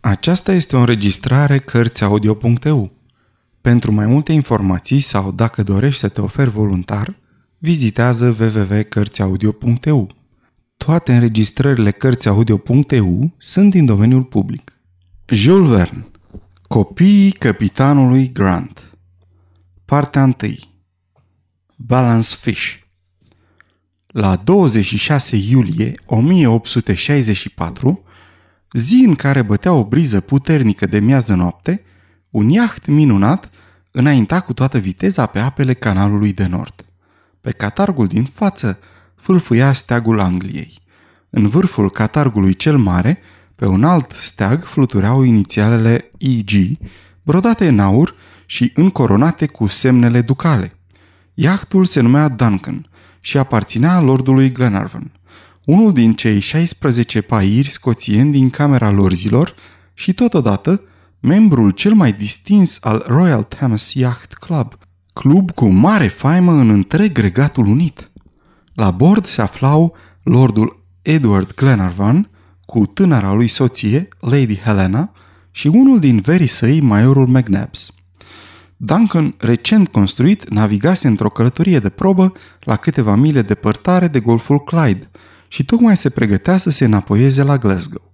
Aceasta este o înregistrare Cărțiaudio.eu. Pentru mai multe informații sau dacă dorești să te oferi voluntar, vizitează www.cărțiaudio.eu. Toate înregistrările Cărțiaudio.eu sunt din domeniul public. Jules Verne Copiii capitanului Grant Partea 1 Balance Fish La 26 iulie 1864, zi în care bătea o briză puternică de miază noapte, un iaht minunat înainta cu toată viteza pe apele canalului de nord. Pe catargul din față fâlfâia steagul Angliei. În vârful catargului cel mare, pe un alt steag flutureau inițialele EG, brodate în aur și încoronate cu semnele ducale. Iahtul se numea Duncan și aparținea lordului Glenarvan unul din cei 16 pairi scoțieni din Camera Lorzilor și totodată membrul cel mai distins al Royal Thames Yacht Club, club cu mare faimă în întreg Regatul Unit. La bord se aflau lordul Edward Glenarvan cu tânăra lui soție, Lady Helena, și unul din verii săi, majorul McNabbs. Duncan, recent construit, navigase într-o călătorie de probă la câteva mile depărtare de golful Clyde – și tocmai se pregătea să se înapoieze la Glasgow.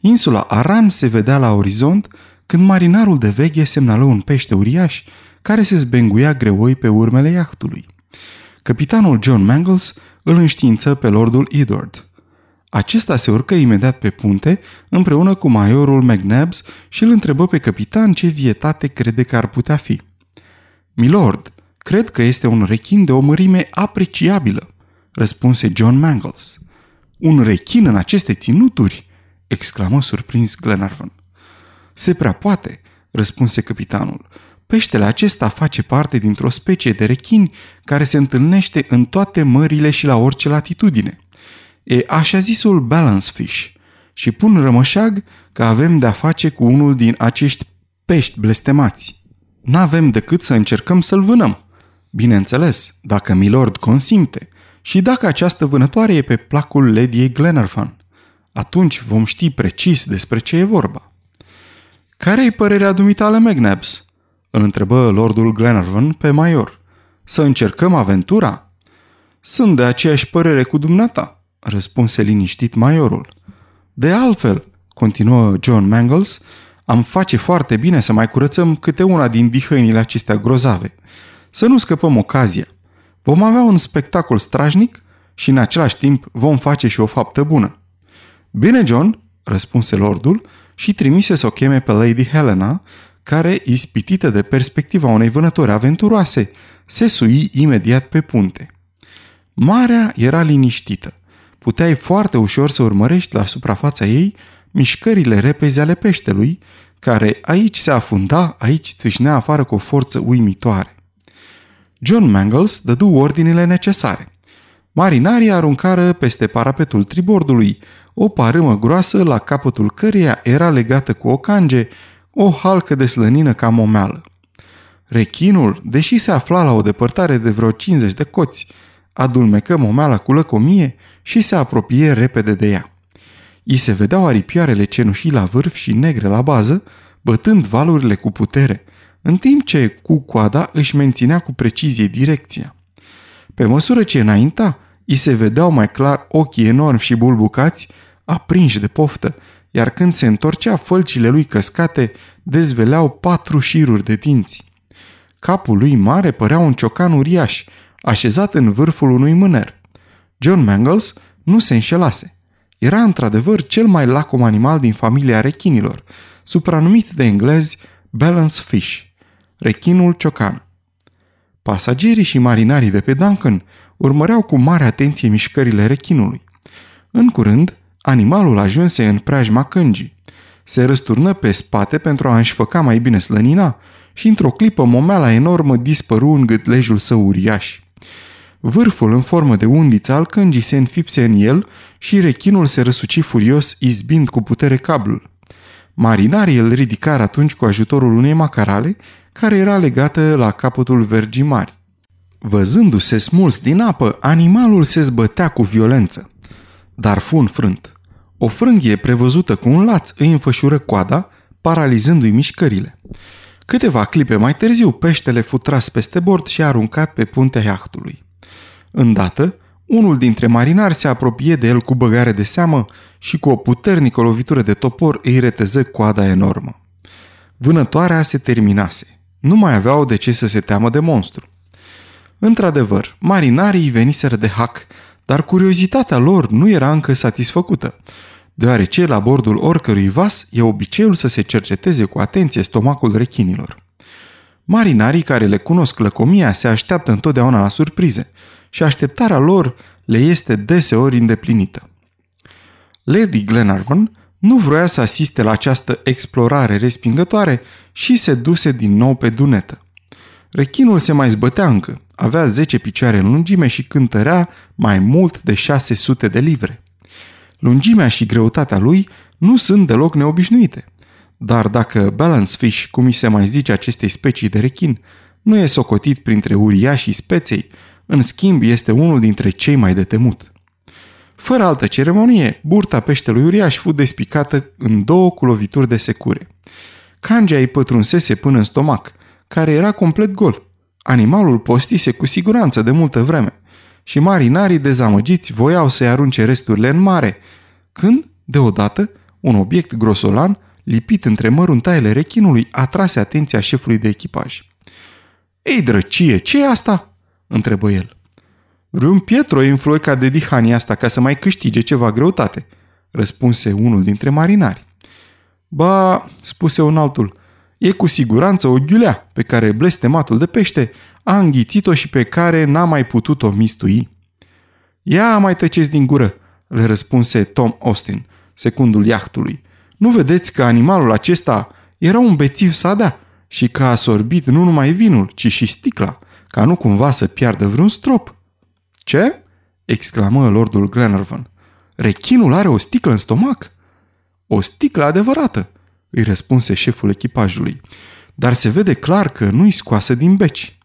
Insula Aran se vedea la orizont când marinarul de veche semnală un pește uriaș care se zbenguia greoi pe urmele iahtului. Capitanul John Mangles îl înștiință pe lordul Edward. Acesta se urcă imediat pe punte împreună cu majorul McNabbs și îl întrebă pe capitan ce vietate crede că ar putea fi. Milord, cred că este un rechin de o mărime apreciabilă, răspunse John Mangles. Un rechin în aceste ținuturi?" exclamă surprins Glenarvan. Se prea poate, răspunse capitanul. Peștele acesta face parte dintr-o specie de rechini care se întâlnește în toate mările și la orice latitudine. E așa zisul balance fish și pun rămășag că avem de-a face cu unul din acești pești blestemați. N-avem decât să încercăm să-l vânăm. Bineînțeles, dacă Milord consimte – și dacă această vânătoare e pe placul Lady Glenarvan, atunci vom ști precis despre ce e vorba. Care e părerea dumitale, McNabbs? Îl întrebă lordul Glenarvan pe major. Să încercăm aventura? Sunt de aceeași părere cu dumneata, răspunse liniștit majorul. De altfel, continuă John Mangles, am face foarte bine să mai curățăm câte una din dihăinile acestea grozave. Să nu scăpăm ocazia. Vom avea un spectacol strajnic și în același timp vom face și o faptă bună. Bine, John, răspunse lordul și trimise să o cheme pe Lady Helena, care, ispitită de perspectiva unei vânători aventuroase, se sui imediat pe punte. Marea era liniștită. Puteai foarte ușor să urmărești la suprafața ei mișcările repezi ale peștelui, care aici se afunda, aici țâșnea afară cu o forță uimitoare. John Mangles dădu ordinele necesare. Marinarii aruncară peste parapetul tribordului o parâmă groasă la capătul căreia era legată cu o cange o halcă de slănină ca momeală. Rechinul, deși se afla la o depărtare de vreo 50 de coți, adulmecă momeala cu lăcomie și se apropie repede de ea. I se vedeau aripioarele cenușii la vârf și negre la bază, bătând valurile cu putere, în timp ce cu coada își menținea cu precizie direcția. Pe măsură ce înainta, îi se vedeau mai clar ochii enormi și bulbucați, aprinși de poftă, iar când se întorcea fălcile lui căscate, dezveleau patru șiruri de dinți. Capul lui mare părea un ciocan uriaș, așezat în vârful unui mâner. John Mangles nu se înșelase. Era într-adevăr cel mai lacom animal din familia rechinilor, supranumit de englezi balance fish – rechinul ciocan. Pasagerii și marinarii de pe Duncan urmăreau cu mare atenție mișcările rechinului. În curând, animalul ajunse în preajma cângii. Se răsturnă pe spate pentru a înșfăca mai bine slănina și într-o clipă momeala enormă dispăru în gâtlejul său uriaș. Vârful în formă de undiță al cângii se înfipse în el și rechinul se răsuci furios, izbind cu putere cablul. Marinarii îl ridicară atunci cu ajutorul unei macarale care era legată la capătul vergii mari. Văzându-se smuls din apă, animalul se zbătea cu violență, dar fu înfrânt. O frânghie prevăzută cu un laț îi înfășură coada, paralizându-i mișcările. Câteva clipe mai târziu, peștele fu tras peste bord și aruncat pe puntea iahtului. Îndată, unul dintre marinari se apropie de el cu băgare de seamă și cu o puternică lovitură de topor îi reteză coada enormă. Vânătoarea se terminase. Nu mai aveau de ce să se teamă de monstru. Într-adevăr, marinarii veniseră de hac, dar curiozitatea lor nu era încă satisfăcută, deoarece la bordul oricărui vas e obiceiul să se cerceteze cu atenție stomacul rechinilor. Marinarii care le cunosc lăcomia se așteaptă întotdeauna la surprize și așteptarea lor le este deseori îndeplinită. Lady Glenarvan nu vroia să asiste la această explorare respingătoare și se duse din nou pe dunetă. Rechinul se mai zbătea încă, avea 10 picioare în lungime și cântărea mai mult de 600 de livre. Lungimea și greutatea lui nu sunt deloc neobișnuite. Dar dacă balance fish, cum îi se mai zice acestei specii de rechin, nu e socotit printre uriașii speței, în schimb este unul dintre cei mai de temut. Fără altă ceremonie, burta peștelui uriaș fu despicată în două cu lovituri de secure. Cangea îi pătrunsese până în stomac, care era complet gol. Animalul postise cu siguranță de multă vreme și marinarii dezamăgiți voiau să-i arunce resturile în mare, când, deodată, un obiect grosolan, lipit între măruntaiele rechinului, atrase atenția șefului de echipaj. Ei, drăcie, ce e asta?" întrebă el. Vreun Pietro e în floica de dihania asta ca să mai câștige ceva greutate, răspunse unul dintre marinari. Ba, spuse un altul, e cu siguranță o ghiulea pe care blestematul de pește a înghițit-o și pe care n-a mai putut-o mistui. Ia mai tăceți din gură, le răspunse Tom Austin, secundul iahtului. Nu vedeți că animalul acesta era un bețiv sadea și că a sorbit nu numai vinul, ci și sticla, ca nu cumva să piardă vreun strop. Ce? exclamă lordul Glenarvan. Rechinul are o sticlă în stomac? O sticlă adevărată, îi răspunse șeful echipajului, dar se vede clar că nu-i scoasă din beci.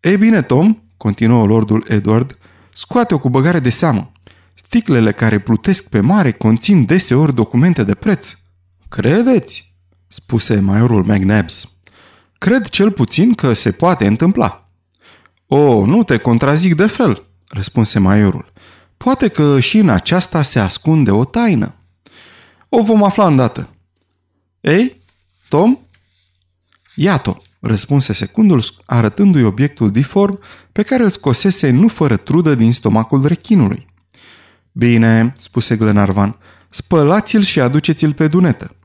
Ei bine, Tom, continuă lordul Edward, scoate-o cu băgare de seamă. Sticlele care plutesc pe mare conțin deseori documente de preț. Credeți? spuse maiorul McNabbs. Cred cel puțin că se poate întâmpla. O, nu te contrazic de fel, răspunse maiorul. Poate că și în aceasta se ascunde o taină. O vom afla îndată. Ei, Tom? Iată, răspunse secundul arătându-i obiectul diform pe care îl scosese nu fără trudă din stomacul rechinului. Bine, spuse Glenarvan, spălați-l și aduceți-l pe dunetă.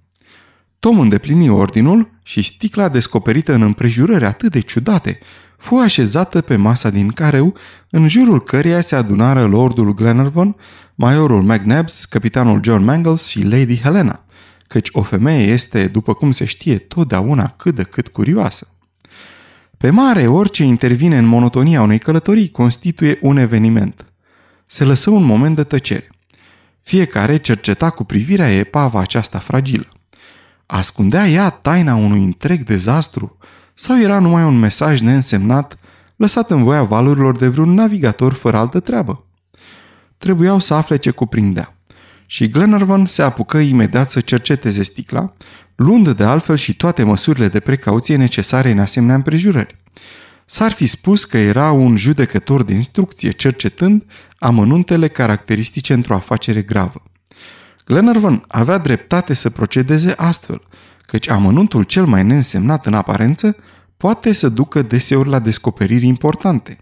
Tom îndeplini ordinul și sticla descoperită în împrejurări atât de ciudate fu așezată pe masa din careu, în jurul căreia se adunară lordul Glenarvan, majorul McNabbs, capitanul John Mangles și Lady Helena, căci o femeie este, după cum se știe, totdeauna cât de cât curioasă. Pe mare, orice intervine în monotonia unei călătorii constituie un eveniment. Se lăsă un moment de tăcere. Fiecare cerceta cu privirea epava aceasta fragilă. Ascundea ea taina unui întreg dezastru sau era numai un mesaj neînsemnat lăsat în voia valurilor de vreun navigator fără altă treabă? Trebuiau să afle ce cuprindea. Și Glenarvan se apucă imediat să cerceteze sticla, luând de altfel și toate măsurile de precauție necesare în asemenea împrejurări. S-ar fi spus că era un judecător de instrucție, cercetând amănuntele caracteristice într-o afacere gravă. Glenarvan avea dreptate să procedeze astfel, căci amănuntul cel mai neînsemnat în aparență poate să ducă deseori la descoperiri importante.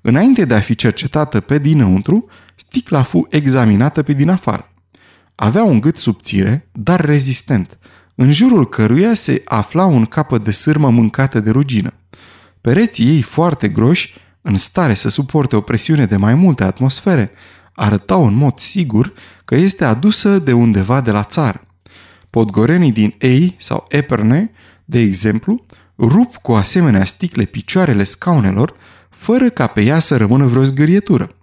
Înainte de a fi cercetată pe dinăuntru, sticla fu examinată pe din afară. Avea un gât subțire, dar rezistent, în jurul căruia se afla un capăt de sârmă mâncată de rugină. Pereții ei foarte groși, în stare să suporte o presiune de mai multe atmosfere, arătau în mod sigur că este adusă de undeva de la țară. Podgorenii din Ei sau Eperne, de exemplu, rup cu asemenea sticle picioarele scaunelor, fără ca pe ea să rămână vreo zgârietură.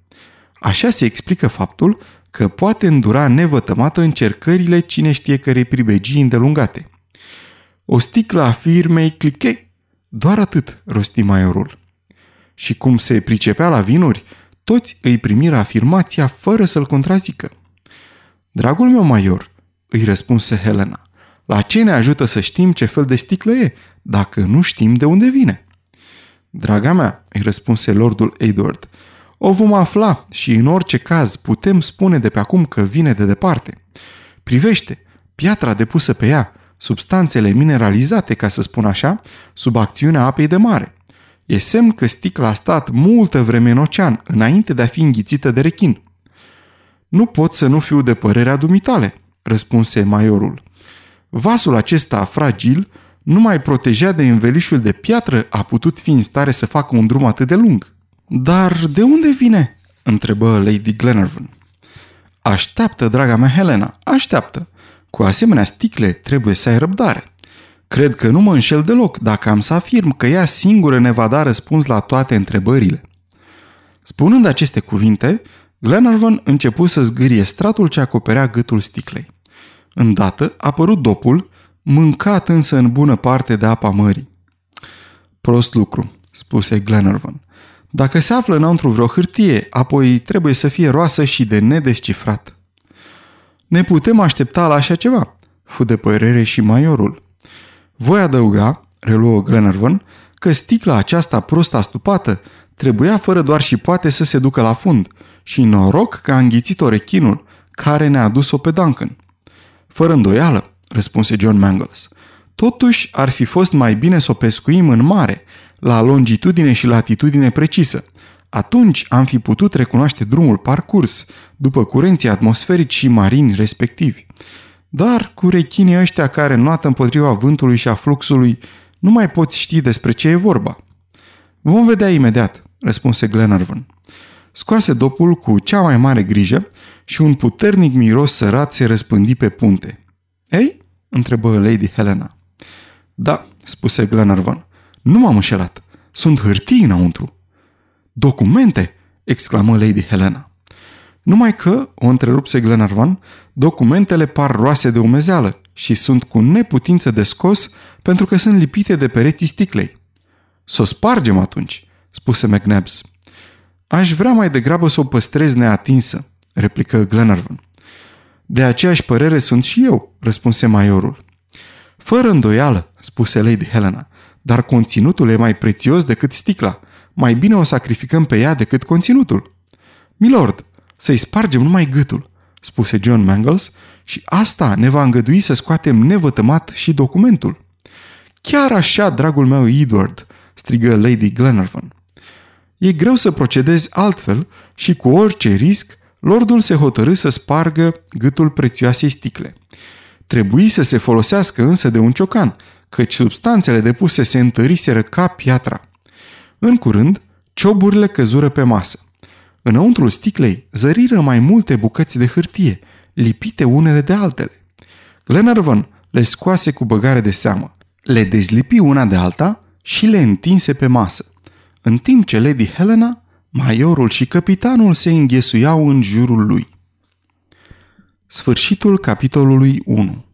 Așa se explică faptul că poate îndura nevătămată încercările cine știe cărei pribegii îndelungate. O sticlă a firmei cliche, doar atât, rosti maiorul. Și cum se pricepea la vinuri, toți îi primiră afirmația fără să-l contrazică. Dragul meu major, îi răspunse Helena, la ce ne ajută să știm ce fel de sticlă e, dacă nu știm de unde vine? Draga mea, îi răspunse lordul Edward, o vom afla și în orice caz putem spune de pe acum că vine de departe. Privește, piatra depusă pe ea, substanțele mineralizate, ca să spun așa, sub acțiunea apei de mare. E semn că sticla a stat multă vreme în ocean, înainte de a fi înghițită de rechin. Nu pot să nu fiu de părerea dumitale, răspunse maiorul. Vasul acesta fragil, numai protejat de învelișul de piatră, a putut fi în stare să facă un drum atât de lung. Dar de unde vine? întrebă Lady Glenarvan. Așteaptă, draga mea Helena, așteaptă. Cu asemenea sticle trebuie să ai răbdare. Cred că nu mă înșel deloc dacă am să afirm că ea singură ne va da răspuns la toate întrebările. Spunând aceste cuvinte, Glenarvan începu să zgârie stratul ce acoperea gâtul sticlei. Îndată a apărut dopul, mâncat însă în bună parte de apa mării. Prost lucru, spuse Glenarvan. Dacă se află înăuntru vreo hârtie, apoi trebuie să fie roasă și de nedescifrat. Ne putem aștepta la așa ceva, fu de părere și maiorul. Voi adăuga, reluă Glenarvan, că sticla aceasta prost astupată trebuia fără doar și poate să se ducă la fund și noroc că a înghițit-o rechinul care ne-a dus-o pe Duncan. Fără îndoială, răspunse John Mangles. Totuși ar fi fost mai bine să o pescuim în mare, la longitudine și latitudine precisă. Atunci am fi putut recunoaște drumul parcurs, după curenții atmosferici și marini respectivi. Dar cu rechinii ăștia care noată împotriva vântului și a fluxului, nu mai poți ști despre ce e vorba. Vom vedea imediat, răspunse Glenarvan. Scoase dopul cu cea mai mare grijă și un puternic miros sărat se răspândi pe punte. Ei? întrebă Lady Helena. Da, spuse Glenarvan. Nu m-am înșelat. Sunt hârtii înăuntru. Documente! exclamă Lady Helena. Numai că, o întrerupse Glenarvan, documentele par roase de umezeală și sunt cu neputință de scos pentru că sunt lipite de pereții sticlei. Să o spargem atunci, spuse McNabbs. Aș vrea mai degrabă să o păstrez neatinsă, replică Glenarvan. De aceeași părere sunt și eu, răspunse maiorul. Fără îndoială, spuse Lady Helena, dar conținutul e mai prețios decât sticla. Mai bine o sacrificăm pe ea decât conținutul. Milord, să-i spargem numai gâtul, spuse John Mangles, și asta ne va îngădui să scoatem nevătămat și documentul. Chiar așa, dragul meu Edward, strigă Lady Glenarvan. E greu să procedezi altfel și cu orice risc, lordul se hotărâ să spargă gâtul prețioasei sticle. Trebuie să se folosească însă de un ciocan, căci substanțele depuse se întăriseră ca piatra. În curând, cioburile căzură pe masă. Înăuntrul sticlei zăriră mai multe bucăți de hârtie, lipite unele de altele. Glenarvan le scoase cu băgare de seamă, le dezlipi una de alta și le întinse pe masă. În timp ce Lady Helena, maiorul și capitanul se înghesuiau în jurul lui. Sfârșitul capitolului 1